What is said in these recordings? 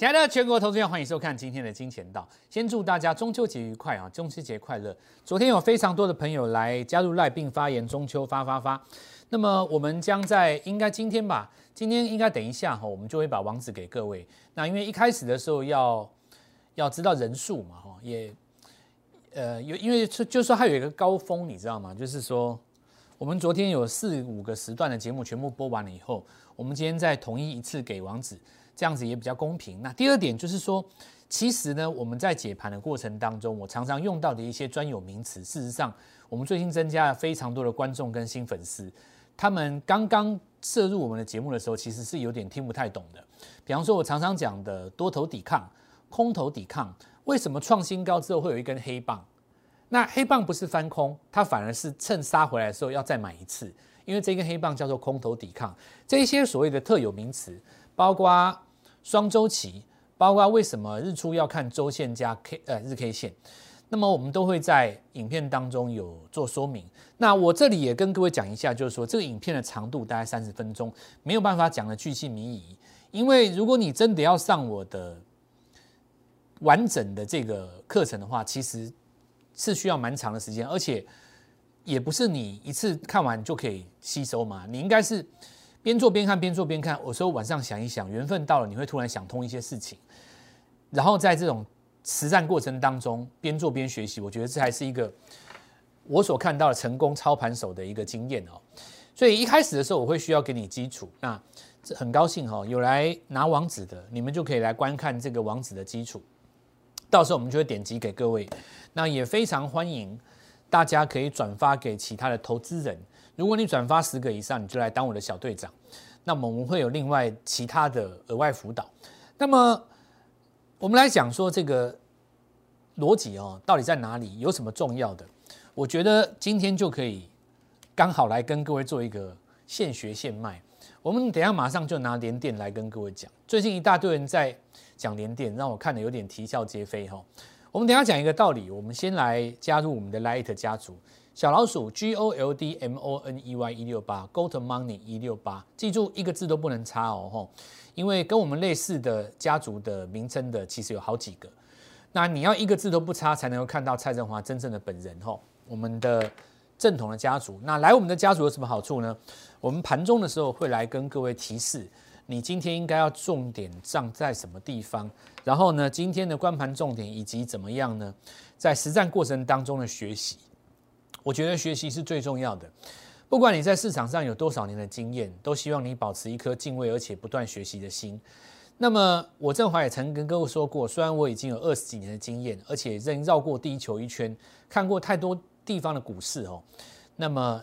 亲爱的全国投资者，欢迎收看今天的《金钱道》。先祝大家中秋节愉快啊！中秋节快乐！昨天有非常多的朋友来加入赖并发言，中秋发发发。那么我们将在应该今天吧，今天应该等一下哈，我们就会把网址给各位。那因为一开始的时候要要知道人数嘛哈，也呃有因为就就说它有一个高峰，你知道吗？就是说我们昨天有四五个时段的节目全部播完了以后，我们今天再统一一次给网址。这样子也比较公平。那第二点就是说，其实呢，我们在解盘的过程当中，我常常用到的一些专有名词，事实上，我们最近增加了非常多的观众跟新粉丝，他们刚刚摄入我们的节目的时候，其实是有点听不太懂的。比方说，我常常讲的多头抵抗、空头抵抗，为什么创新高之后会有一根黑棒？那黑棒不是翻空，它反而是趁杀回来的时候要再买一次，因为这根黑棒叫做空头抵抗。这些所谓的特有名词，包括。双周期，包括为什么日出要看周线加 K 呃日 K 线，那么我们都会在影片当中有做说明。那我这里也跟各位讲一下，就是说这个影片的长度大概三十分钟，没有办法讲的巨细靡遗。因为如果你真的要上我的完整的这个课程的话，其实是需要蛮长的时间，而且也不是你一次看完就可以吸收嘛，你应该是。边做边看，边做边看。有时候晚上想一想，缘分到了，你会突然想通一些事情。然后在这种实战过程当中，边做边学习，我觉得这还是一个我所看到的成功操盘手的一个经验哦。所以一开始的时候，我会需要给你基础。那很高兴哈，有来拿网址的，你们就可以来观看这个网址的基础。到时候我们就会点击给各位。那也非常欢迎大家可以转发给其他的投资人。如果你转发十个以上，你就来当我的小队长。那么我们会有另外其他的额外辅导。那么我们来讲说这个逻辑哦，到底在哪里？有什么重要的？我觉得今天就可以刚好来跟各位做一个现学现卖。我们等下马上就拿连电来跟各位讲。最近一大堆人在讲连电，让我看的有点啼笑皆非哈。我们等下讲一个道理。我们先来加入我们的 Light 家族。小老鼠 G O L D M O N E Y 一六八 Gold Money 一六八，记住一个字都不能差哦吼，因为跟我们类似的家族的名称的其实有好几个，那你要一个字都不差才能够看到蔡振华真正的本人吼，我们的正统的家族，那来我们的家族有什么好处呢？我们盘中的时候会来跟各位提示，你今天应该要重点站在什么地方，然后呢，今天的观盘重点以及怎么样呢，在实战过程当中的学习。我觉得学习是最重要的。不管你在市场上有多少年的经验，都希望你保持一颗敬畏而且不断学习的心。那么，我郑华也曾跟各位说过，虽然我已经有二十几年的经验，而且认绕过地球一圈，看过太多地方的股市哦。那么，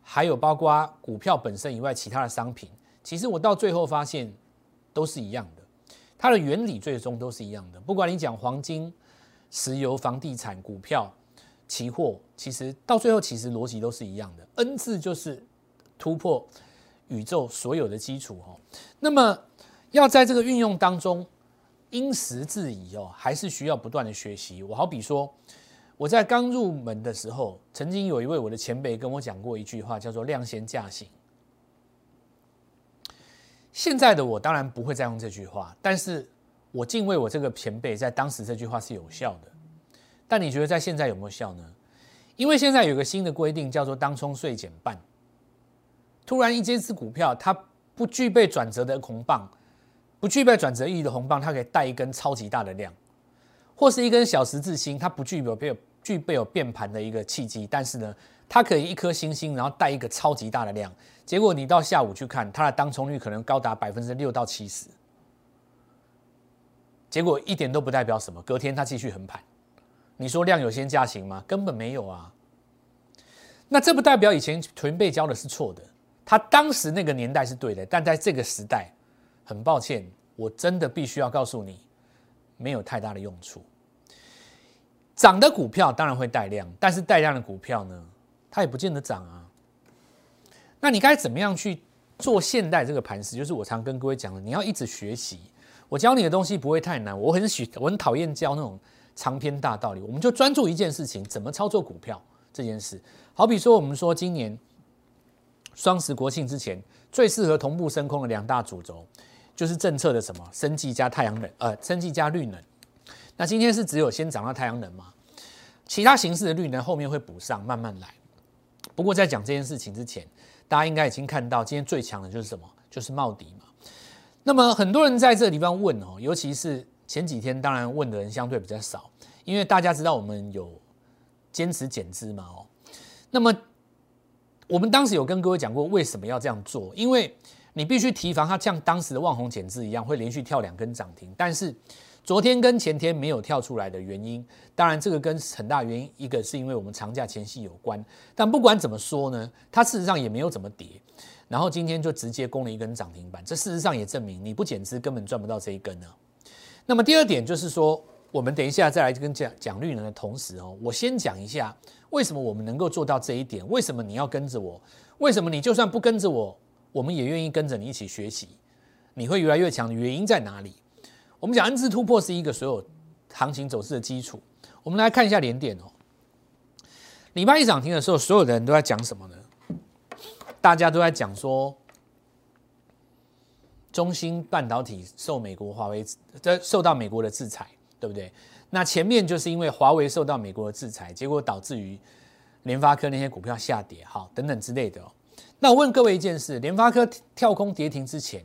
还有包括股票本身以外，其他的商品，其实我到最后发现都是一样的，它的原理最终都是一样的。不管你讲黄金、石油、房地产、股票。期货其实到最后其实逻辑都是一样的，N 字就是突破宇宙所有的基础哦。那么要在这个运用当中因时制宜哦，还是需要不断的学习。我好比说我在刚入门的时候，曾经有一位我的前辈跟我讲过一句话，叫做“量先价行”。现在的我当然不会再用这句话，但是我敬畏我这个前辈，在当时这句话是有效的。但你觉得在现在有没有效呢？因为现在有个新的规定，叫做当冲税减半。突然一间是股票，它不具备转折的红棒，不具备转折意义的红棒，它可以带一根超级大的量，或是一根小十字星，它不具备有具备有变盘的一个契机，但是呢，它可以一颗星星，然后带一个超级大的量。结果你到下午去看，它的当冲率可能高达百分之六到七十。结果一点都不代表什么，隔天它继续横盘。你说量有先价行吗？根本没有啊。那这不代表以前屯贝教的是错的，他当时那个年代是对的，但在这个时代，很抱歉，我真的必须要告诉你，没有太大的用处。涨的股票当然会带量，但是带量的股票呢，它也不见得涨啊。那你该怎么样去做现代这个盘势？就是我常跟各位讲的，你要一直学习。我教你的东西不会太难，我很喜，我很讨厌教那种。长篇大道理，我们就专注一件事情：怎么操作股票这件事。好比说，我们说今年双十国庆之前最适合同步升空的两大主轴，就是政策的什么生技加太阳能，呃，生技加绿能。那今天是只有先涨到太阳能吗？其他形式的绿能后面会补上，慢慢来。不过在讲这件事情之前，大家应该已经看到今天最强的就是什么？就是茂迪嘛。那么很多人在这个地方问哦，尤其是前几天，当然问的人相对比较少，因为大家知道我们有坚持减资嘛哦。那么我们当时有跟各位讲过，为什么要这样做？因为你必须提防它像当时的万红减资一样，会连续跳两根涨停。但是昨天跟前天没有跳出来的原因，当然这个跟很大原因，一个是因为我们长假前夕有关。但不管怎么说呢，它事实上也没有怎么跌。然后今天就直接攻了一根涨停板，这事实上也证明你不减资根本赚不到这一根呢。那么第二点就是说，我们等一下再来跟讲讲绿能的同时哦，我先讲一下。为什么我们能够做到这一点？为什么你要跟着我？为什么你就算不跟着我，我们也愿意跟着你一起学习？你会越来越强的原因在哪里？我们讲 N 字突破是一个所有行情走势的基础。我们来看一下连电哦。礼拜一涨停的时候，所有的人都在讲什么呢？大家都在讲说，中芯半导体受美国华为的受到美国的制裁，对不对？那前面就是因为华为受到美国的制裁，结果导致于联发科那些股票下跌，好等等之类的。哦那我问各位一件事：联发科跳空跌停之前，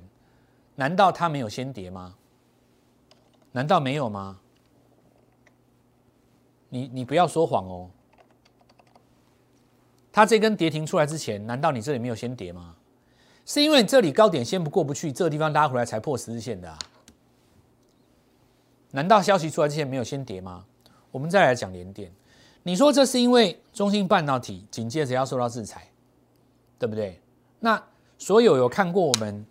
难道它没有先跌吗？难道没有吗？你你不要说谎哦。它这根跌停出来之前，难道你这里没有先跌吗？是因为这里高点先不过不去，这个地方拉回来才破十日线的啊。难道消息出来之前没有先跌吗？我们再来讲联电，你说这是因为中芯半导体紧接着要受到制裁，对不对？那所有有看过我们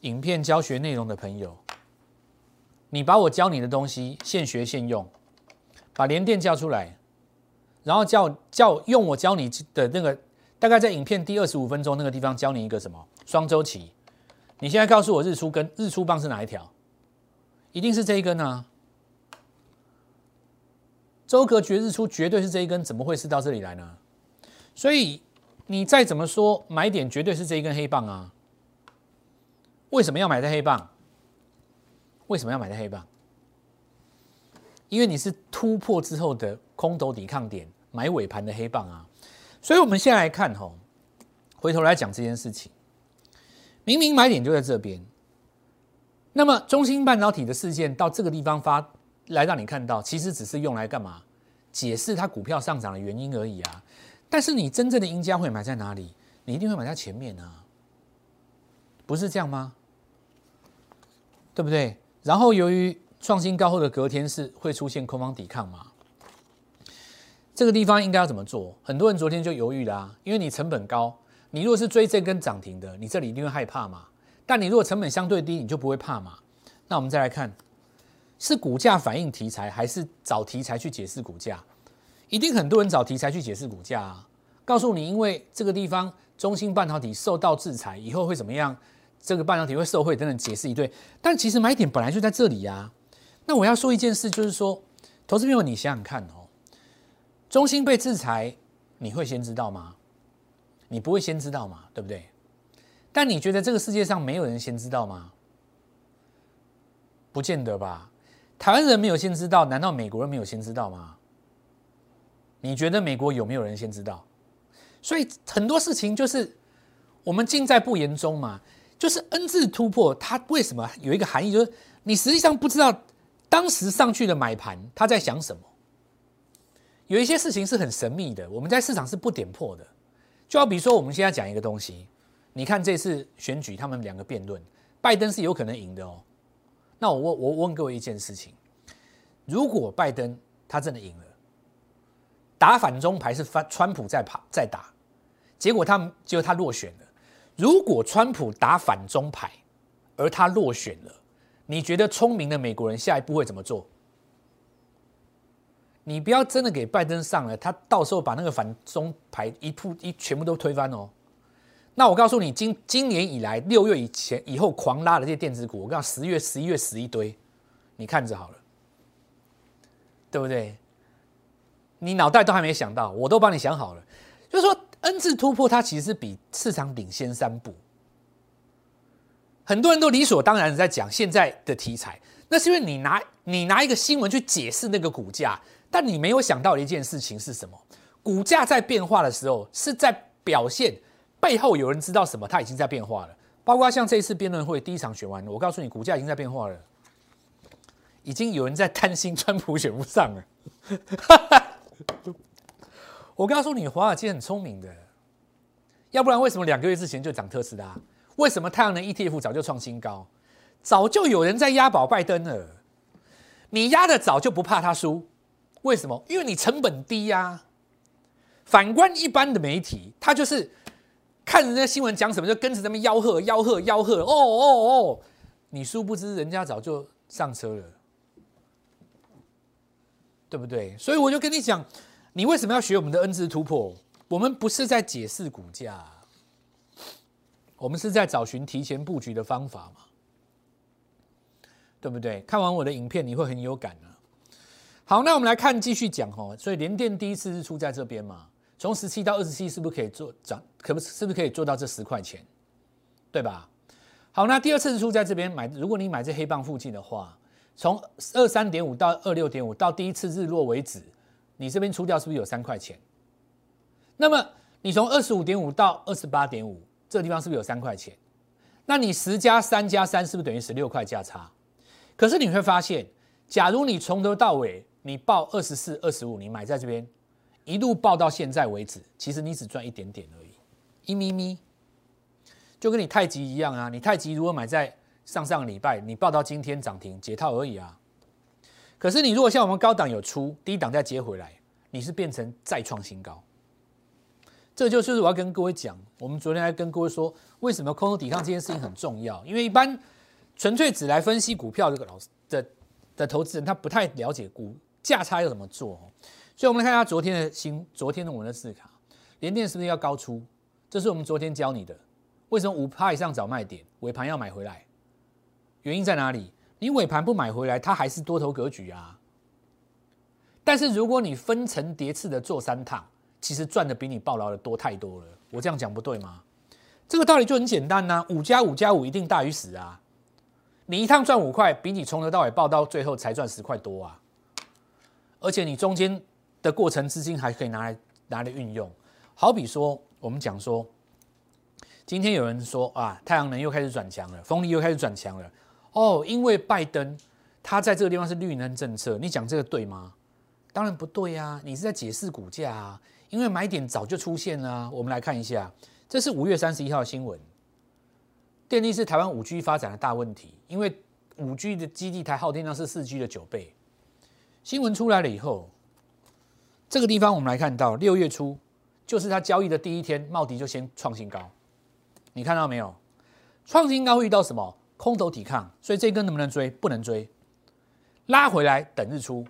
影片教学内容的朋友，你把我教你的东西现学现用，把联电叫出来，然后叫叫用我教你的那个，大概在影片第二十五分钟那个地方教你一个什么双周期。你现在告诉我日出跟日出棒是哪一条？一定是这一根啊！周格绝日出绝对是这一根，怎么会是到这里来呢？所以你再怎么说买点绝对是这一根黑棒啊！为什么要买在黑棒？为什么要买在黑棒？因为你是突破之后的空头抵抗点，买尾盘的黑棒啊！所以我们先来看吼，回头来讲这件事情，明明买点就在这边。那么，中芯半导体的事件到这个地方发来让你看到，其实只是用来干嘛？解释它股票上涨的原因而已啊。但是你真正的赢家会买在哪里？你一定会买在前面啊，不是这样吗？对不对？然后由于创新高后的隔天是会出现空方抵抗嘛？这个地方应该要怎么做？很多人昨天就犹豫啦，因为你成本高，你如果是追这根涨停的，你这里一定会害怕嘛。但你如果成本相对低，你就不会怕嘛？那我们再来看，是股价反映题材，还是找题材去解释股价？一定很多人找题材去解释股价啊！告诉你，因为这个地方中芯半导体受到制裁，以后会怎么样？这个半导体会受惠等等，解释一堆。但其实买点本来就在这里呀。那我要说一件事，就是说，投资朋友，你想想看哦，中芯被制裁，你会先知道吗？你不会先知道嘛？对不对？但你觉得这个世界上没有人先知道吗？不见得吧。台湾人没有先知道，难道美国人没有先知道吗？你觉得美国有没有人先知道？所以很多事情就是我们尽在不言中嘛。就是 N 字突破，它为什么有一个含义？就是你实际上不知道当时上去的买盘他在想什么。有一些事情是很神秘的，我们在市场是不点破的。就好比说，我们现在讲一个东西。你看这次选举，他们两个辩论，拜登是有可能赢的哦。那我问我问各位一件事情：如果拜登他真的赢了，打反中牌是川川普在跑在打，结果他结果他落选了。如果川普打反中牌，而他落选了，你觉得聪明的美国人下一步会怎么做？你不要真的给拜登上了，他到时候把那个反中牌一铺一全部都推翻哦。那我告诉你，今今年以来六月以前以后狂拉的这些电子股，我告诉十月、十一月死一堆，你看着好了，对不对？你脑袋都还没想到，我都帮你想好了。就是说，N 字突破它其实比市场领先三步。很多人都理所当然的在讲现在的题材，那是因为你拿你拿一个新闻去解释那个股价，但你没有想到的一件事情是什么？股价在变化的时候，是在表现背后有人知道什么，它已经在变化了。包括像这一次辩论会第一场选完，我告诉你，股价已经在变化了，已经有人在担心川普选不上了。我告诉你，华尔街很聪明的，要不然为什么两个月之前就涨特斯拉？为什么太阳能 ETF 早就创新高？早就有人在押宝拜登了。你押的早就不怕他输，为什么？因为你成本低呀。反观一般的媒体，他就是看人家新闻讲什么就跟着他们吆喝、吆喝、吆喝。哦哦哦，你殊不知人家早就上车了，对不对？所以我就跟你讲，你为什么要学我们的 N 字突破？我们不是在解释股价。我们是在找寻提前布局的方法嘛，对不对？看完我的影片，你会很有感啊。好，那我们来看继续讲哦。所以联电第一次是出在这边嘛，从十七到二十七，是不是可以做涨？可不是不是可以做到这十块钱？对吧？好，那第二次是出在这边买，如果你买这黑棒附近的话，从二三点五到二六点五到第一次日落为止，你这边出掉是不是有三块钱？那么你从二十五点五到二十八点五。这个地方是不是有三块钱？那你十加三加三是不是等于十六块价差？可是你会发现，假如你从头到尾你报二十四、二十五，你买在这边一路报到现在为止，其实你只赚一点点而已，一咪咪，就跟你太极一样啊！你太极如果买在上上个礼拜，你报到今天涨停解套而已啊。可是你如果像我们高档有出，低档再接回来，你是变成再创新高。这就是我要跟各位讲，我们昨天还跟各位说，为什么空头抵抗这件事情很重要？因为一般纯粹只来分析股票这个老师的的投资人，他不太了解股价差要怎么做。所以，我们来看一下昨天的新，昨天的我们的字卡，联电是不是要高出？这是我们昨天教你的。为什么五趴以上找卖点，尾盘要买回来？原因在哪里？你尾盘不买回来，它还是多头格局啊。但是如果你分层叠次的做三趟。其实赚的比你暴劳的多太多了，我这样讲不对吗？这个道理就很简单呐，五加五加五一定大于十啊。你一趟赚五块，比你从头到尾报到最后才赚十块多啊。而且你中间的过程资金还可以拿来拿来运用。好比说，我们讲说，今天有人说啊，太阳能又开始转强了，风力又开始转强了。哦，因为拜登他在这个地方是绿能政策，你讲这个对吗？当然不对呀，你是在解释股价啊。因为买点早就出现了，我们来看一下，这是五月三十一号新闻。电力是台湾五 G 发展的大问题，因为五 G 的基地台耗电量是四 G 的九倍。新闻出来了以后，这个地方我们来看到六月初，就是它交易的第一天，茂迪就先创新高。你看到没有？创新高会遇到什么？空头抵抗，所以这根能不能追？不能追，拉回来等日出。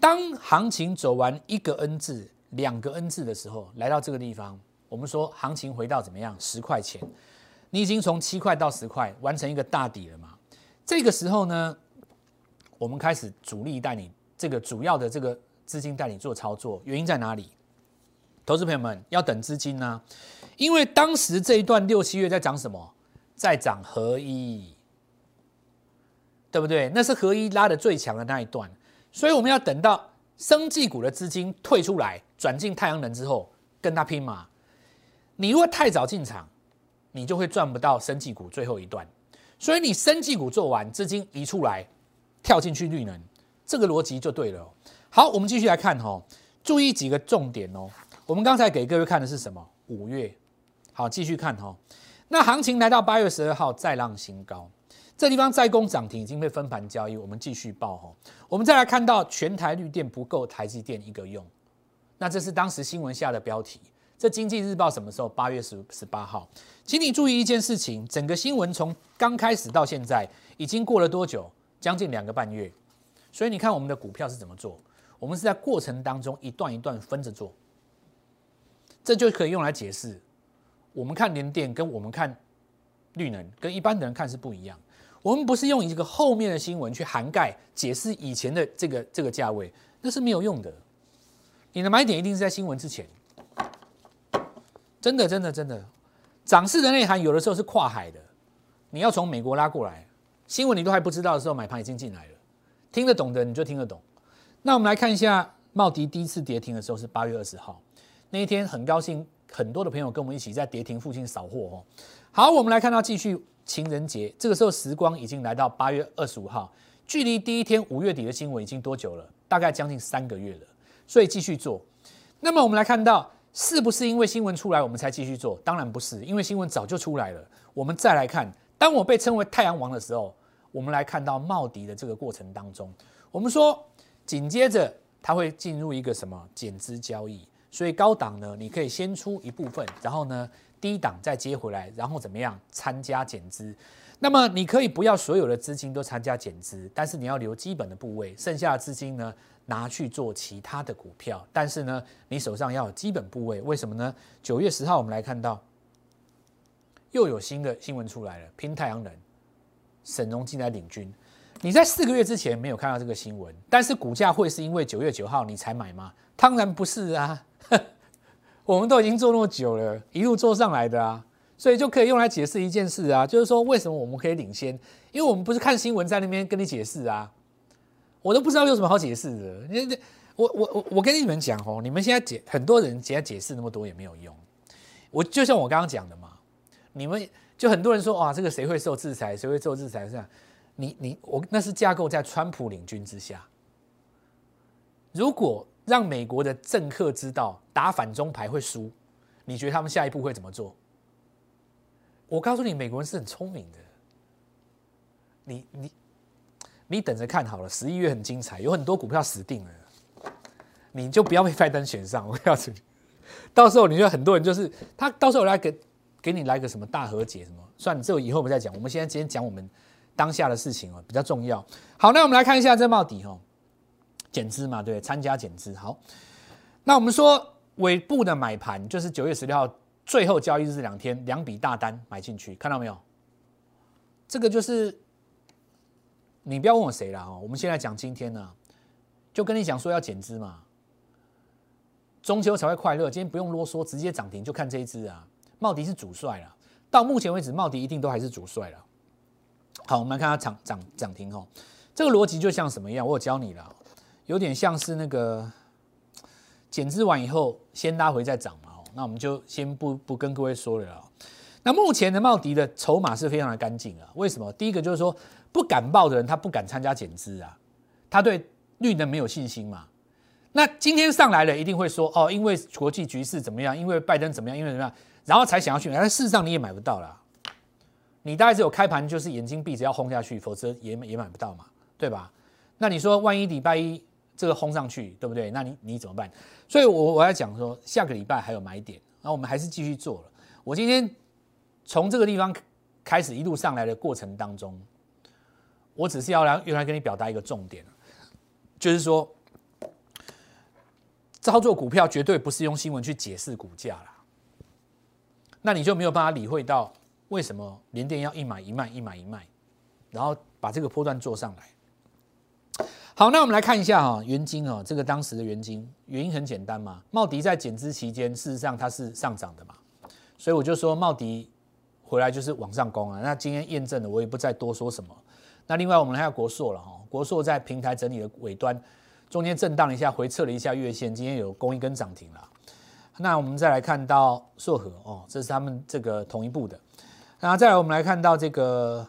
当行情走完一个 N 字。两个 N 字的时候来到这个地方，我们说行情回到怎么样？十块钱，你已经从七块到十块完成一个大底了嘛？这个时候呢，我们开始主力带你这个主要的这个资金带你做操作，原因在哪里？投资朋友们要等资金呢，因为当时这一段六七月在涨什么？在涨合一，对不对？那是合一拉的最强的那一段，所以我们要等到。生技股的资金退出来，转进太阳能之后，跟他拼嘛？你如果太早进场，你就会赚不到生技股最后一段。所以你生技股做完，资金移出来，跳进去绿能，这个逻辑就对了。好，我们继续来看哈，注意几个重点哦。我们刚才给各位看的是什么？五月。好，继续看哈。那行情来到八月十二号，再浪新高。这地方再攻涨停已经被分盘交易，我们继续报哈。我们再来看到全台绿电不够台积电一个用，那这是当时新闻下的标题。这经济日报什么时候？八月十十八号。请你注意一件事情，整个新闻从刚开始到现在已经过了多久？将近两个半月。所以你看我们的股票是怎么做？我们是在过程当中一段一段分着做，这就可以用来解释我们看联电跟我们看绿能跟一般的人看是不一样。我们不是用一个后面的新闻去涵盖解释以前的这个这个价位，那是没有用的。你的买点一定是在新闻之前。真的，真的，真的，涨势的内涵有的时候是跨海的，你要从美国拉过来，新闻你都还不知道的时候，买盘已经进来了。听得懂的你就听得懂。那我们来看一下茂迪第一次跌停的时候是八月二十号，那一天很高兴，很多的朋友跟我们一起在跌停附近扫货哦。好，我们来看到继续情人节，这个时候时光已经来到八月二十五号，距离第一天五月底的新闻已经多久了？大概将近三个月了。所以继续做。那么我们来看到，是不是因为新闻出来我们才继续做？当然不是，因为新闻早就出来了。我们再来看，当我被称为太阳王的时候，我们来看到茂迪的这个过程当中，我们说紧接着它会进入一个什么减资交易，所以高档呢，你可以先出一部分，然后呢低档再接回来，然后怎么样参加减资？那么你可以不要所有的资金都参加减资，但是你要留基本的部位，剩下的资金呢？拿去做其他的股票，但是呢，你手上要有基本部位，为什么呢？九月十号我们来看到又有新的新闻出来了，拼太阳能，沈荣进来领军。你在四个月之前没有看到这个新闻，但是股价会是因为九月九号你才买吗？当然不是啊，我们都已经做那么久了，一路做上来的啊，所以就可以用来解释一件事啊，就是说为什么我们可以领先，因为我们不是看新闻在那边跟你解释啊。我都不知道有什么好解释的。你我我我我跟你们讲哦，你们现在解很多人现在解释那么多也没有用。我就像我刚刚讲的嘛，你们就很多人说哇，这个谁会受制裁，谁会受制裁？是吧？你你我那是架构在川普领军之下。如果让美国的政客知道打反中牌会输，你觉得他们下一步会怎么做？我告诉你，美国人是很聪明的。你你。你等着看好了，十一月很精彩，有很多股票死定了，你就不要被拜登选上。我告诉你，到时候你就很多人就是他，到时候来给给你来个什么大和解什么，算了，这以后我们再讲。我们现在今天讲我们当下的事情哦，比较重要。好，那我们来看一下这帽底哦，减资嘛，对，参加减资。好，那我们说尾部的买盘就是九月十六号最后交易日两天，两笔大单买进去，看到没有？这个就是。你不要问我谁了哦，我们现在讲今天呢，就跟你讲说要减资嘛，中秋才会快乐。今天不用啰嗦，直接涨停就看这一支啊。茂迪是主帅了，到目前为止，茂迪一定都还是主帅了。好，我们来看它涨涨涨停哦。这个逻辑就像什么样？我有教你了，有点像是那个减资完以后先拉回再涨嘛。哦那我们就先不不跟各位说了。那目前的茂迪的筹码是非常的干净啊。为什么？第一个就是说。不敢报的人，他不敢参加减资啊，他对绿能没有信心嘛。那今天上来了，一定会说哦，因为国际局势怎么样，因为拜登怎么样，因为怎么样，然后才想要去买。但事实上你也买不到了，你大概只有开盘就是眼睛闭着要轰下去，否则也也买不到嘛，对吧？那你说万一礼拜一这个轰上去，对不对？那你你怎么办？所以我我要讲说，下个礼拜还有买点，那我们还是继续做了。我今天从这个地方开始一路上来的过程当中。我只是要来用来跟你表达一个重点，就是说，操作股票绝对不是用新闻去解释股价啦，那你就没有办法理会到为什么联电要一买一卖一买一卖，然后把这个波段做上来。好，那我们来看一下哈，元金哦，这个当时的元金原因很简单嘛，茂迪在减资期间事实上它是上涨的嘛，所以我就说茂迪回来就是往上攻啊，那今天验证了，我也不再多说什么。那另外我们还有国硕了哈，国硕在平台整理的尾端，中间震荡一下，回撤了一下月线，今天有攻一根涨停了。那我们再来看到硕和哦，这是他们这个同一步的。那再来我们来看到这个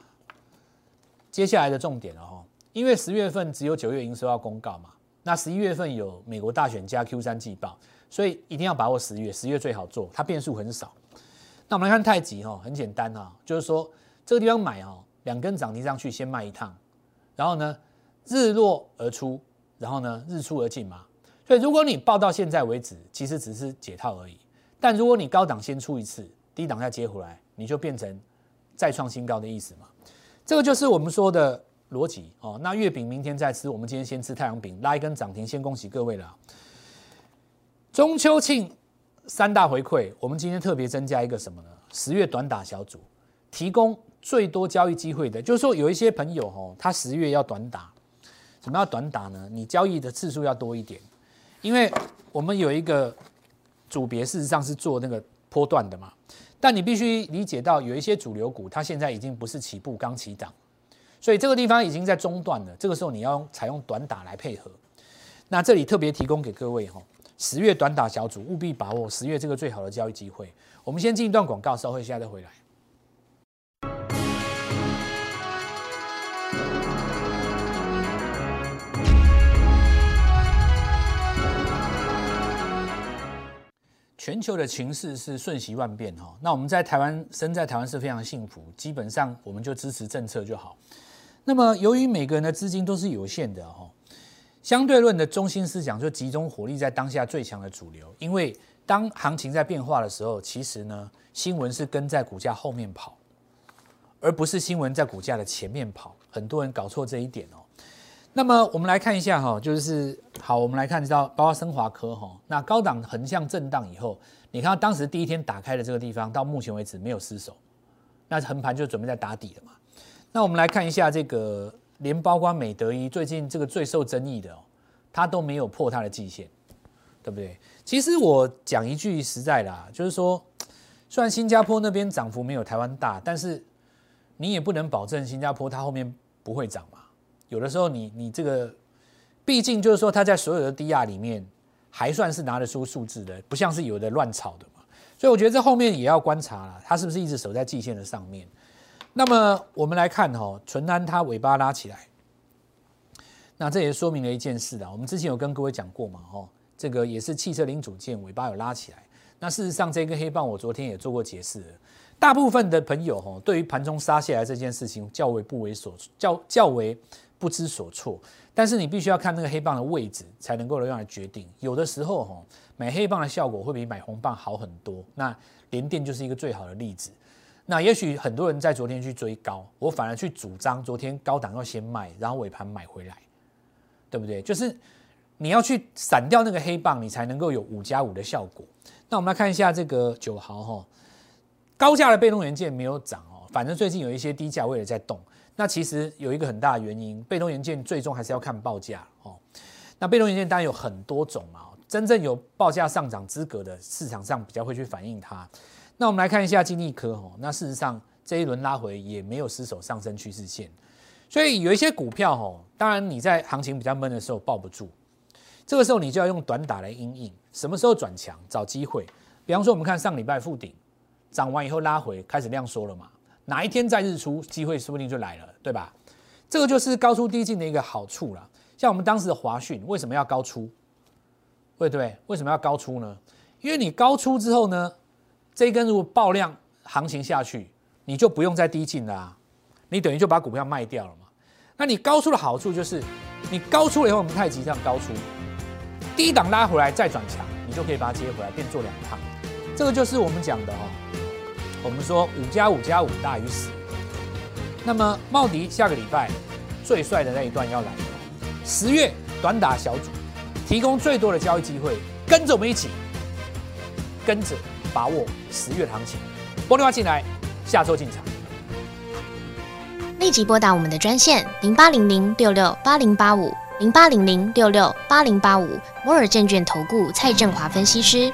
接下来的重点了哈，因为十月份只有九月营收要公告嘛，那十一月份有美国大选加 Q 三季报，所以一定要把握十月，十月最好做，它变数很少。那我们来看太极哈，很简单啊，就是说这个地方买哦。两根涨停上去，先卖一趟，然后呢，日落而出，然后呢，日出而进嘛。所以如果你报到现在为止，其实只是解套而已。但如果你高档先出一次，低档再接回来，你就变成再创新高的意思嘛。这个就是我们说的逻辑哦。那月饼明天再吃，我们今天先吃太阳饼，拉一根涨停，先恭喜各位了。中秋庆三大回馈，我们今天特别增加一个什么呢？十月短打小组提供。最多交易机会的，就是说有一些朋友哦，他十月要短打，什么要短打呢？你交易的次数要多一点，因为我们有一个组别，事实上是做那个波段的嘛。但你必须理解到，有一些主流股，它现在已经不是起步刚起档，所以这个地方已经在中断了。这个时候你要用采用短打来配合。那这里特别提供给各位哈，十月短打小组务必把握十月这个最好的交易机会。我们先进一段广告，稍后现在再回来。全球的情势是瞬息万变哈，那我们在台湾生在台湾是非常幸福，基本上我们就支持政策就好。那么由于每个人的资金都是有限的哈，相对论的中心思想就集中火力在当下最强的主流，因为当行情在变化的时候，其实呢新闻是跟在股价后面跑，而不是新闻在股价的前面跑，很多人搞错这一点哦。那么我们来看一下哈，就是好，我们来看到包括升华科哈，那高档横向震荡以后，你看当时第一天打开的这个地方，到目前为止没有失守，那横盘就准备在打底了嘛。那我们来看一下这个连包括美德一最近这个最受争议的哦，它都没有破它的季线，对不对？其实我讲一句实在的，就是说，虽然新加坡那边涨幅没有台湾大，但是你也不能保证新加坡它后面不会涨嘛。有的时候，你你这个，毕竟就是说，它在所有的低压里面，还算是拿得出数字的，不像是有的乱炒的嘛。所以我觉得这后面也要观察了，它是不是一直守在季线的上面。那么我们来看哈，纯安它尾巴拉起来，那这也说明了一件事啊。我们之前有跟各位讲过嘛，哈，这个也是汽车零组件尾巴有拉起来。那事实上，这根黑棒我昨天也做过解释了。大部分的朋友哈，对于盘中杀下来这件事情较为不为所较较为。不知所措，但是你必须要看那个黑棒的位置，才能够用来决定。有的时候哈，买黑棒的效果会比买红棒好很多。那连电就是一个最好的例子。那也许很多人在昨天去追高，我反而去主张昨天高档要先卖，然后尾盘买回来，对不对？就是你要去闪掉那个黑棒，你才能够有五加五的效果。那我们来看一下这个九毫哈，高价的被动元件没有涨哦，反正最近有一些低价位的在动。那其实有一个很大的原因，被动元件最终还是要看报价哦。那被动元件当然有很多种嘛，真正有报价上涨资格的市场上比较会去反映它。那我们来看一下金利科哦，那事实上这一轮拉回也没有失守上升趋势线，所以有一些股票哦，当然你在行情比较闷的时候抱不住，这个时候你就要用短打来阴应。什么时候转强找机会？比方说我们看上礼拜复顶涨完以后拉回开始量缩了嘛。哪一天在日出，机会说不定就来了，对吧？这个就是高出低进的一个好处了。像我们当时的华讯，为什么要高出？对不对，为什么要高出呢？因为你高出之后呢，这一根如果爆量行情下去，你就不用再低进了，你等于就把股票卖掉了嘛。那你高出的好处就是，你高出了以后，我们太极这样高出，低档拉回来再转强，你就可以把它接回来，变做两趟。这个就是我们讲的哦。我们说五加五加五大于十，那么茂迪下个礼拜最帅的那一段要来了。十月短打小组提供最多的交易机会，跟着我们一起，跟着把握十月行情。玻璃花进来，下周进场。立即拨打我们的专线零八零零六六八零八五零八零零六六八零八五摩尔证券投顾蔡振华分析师。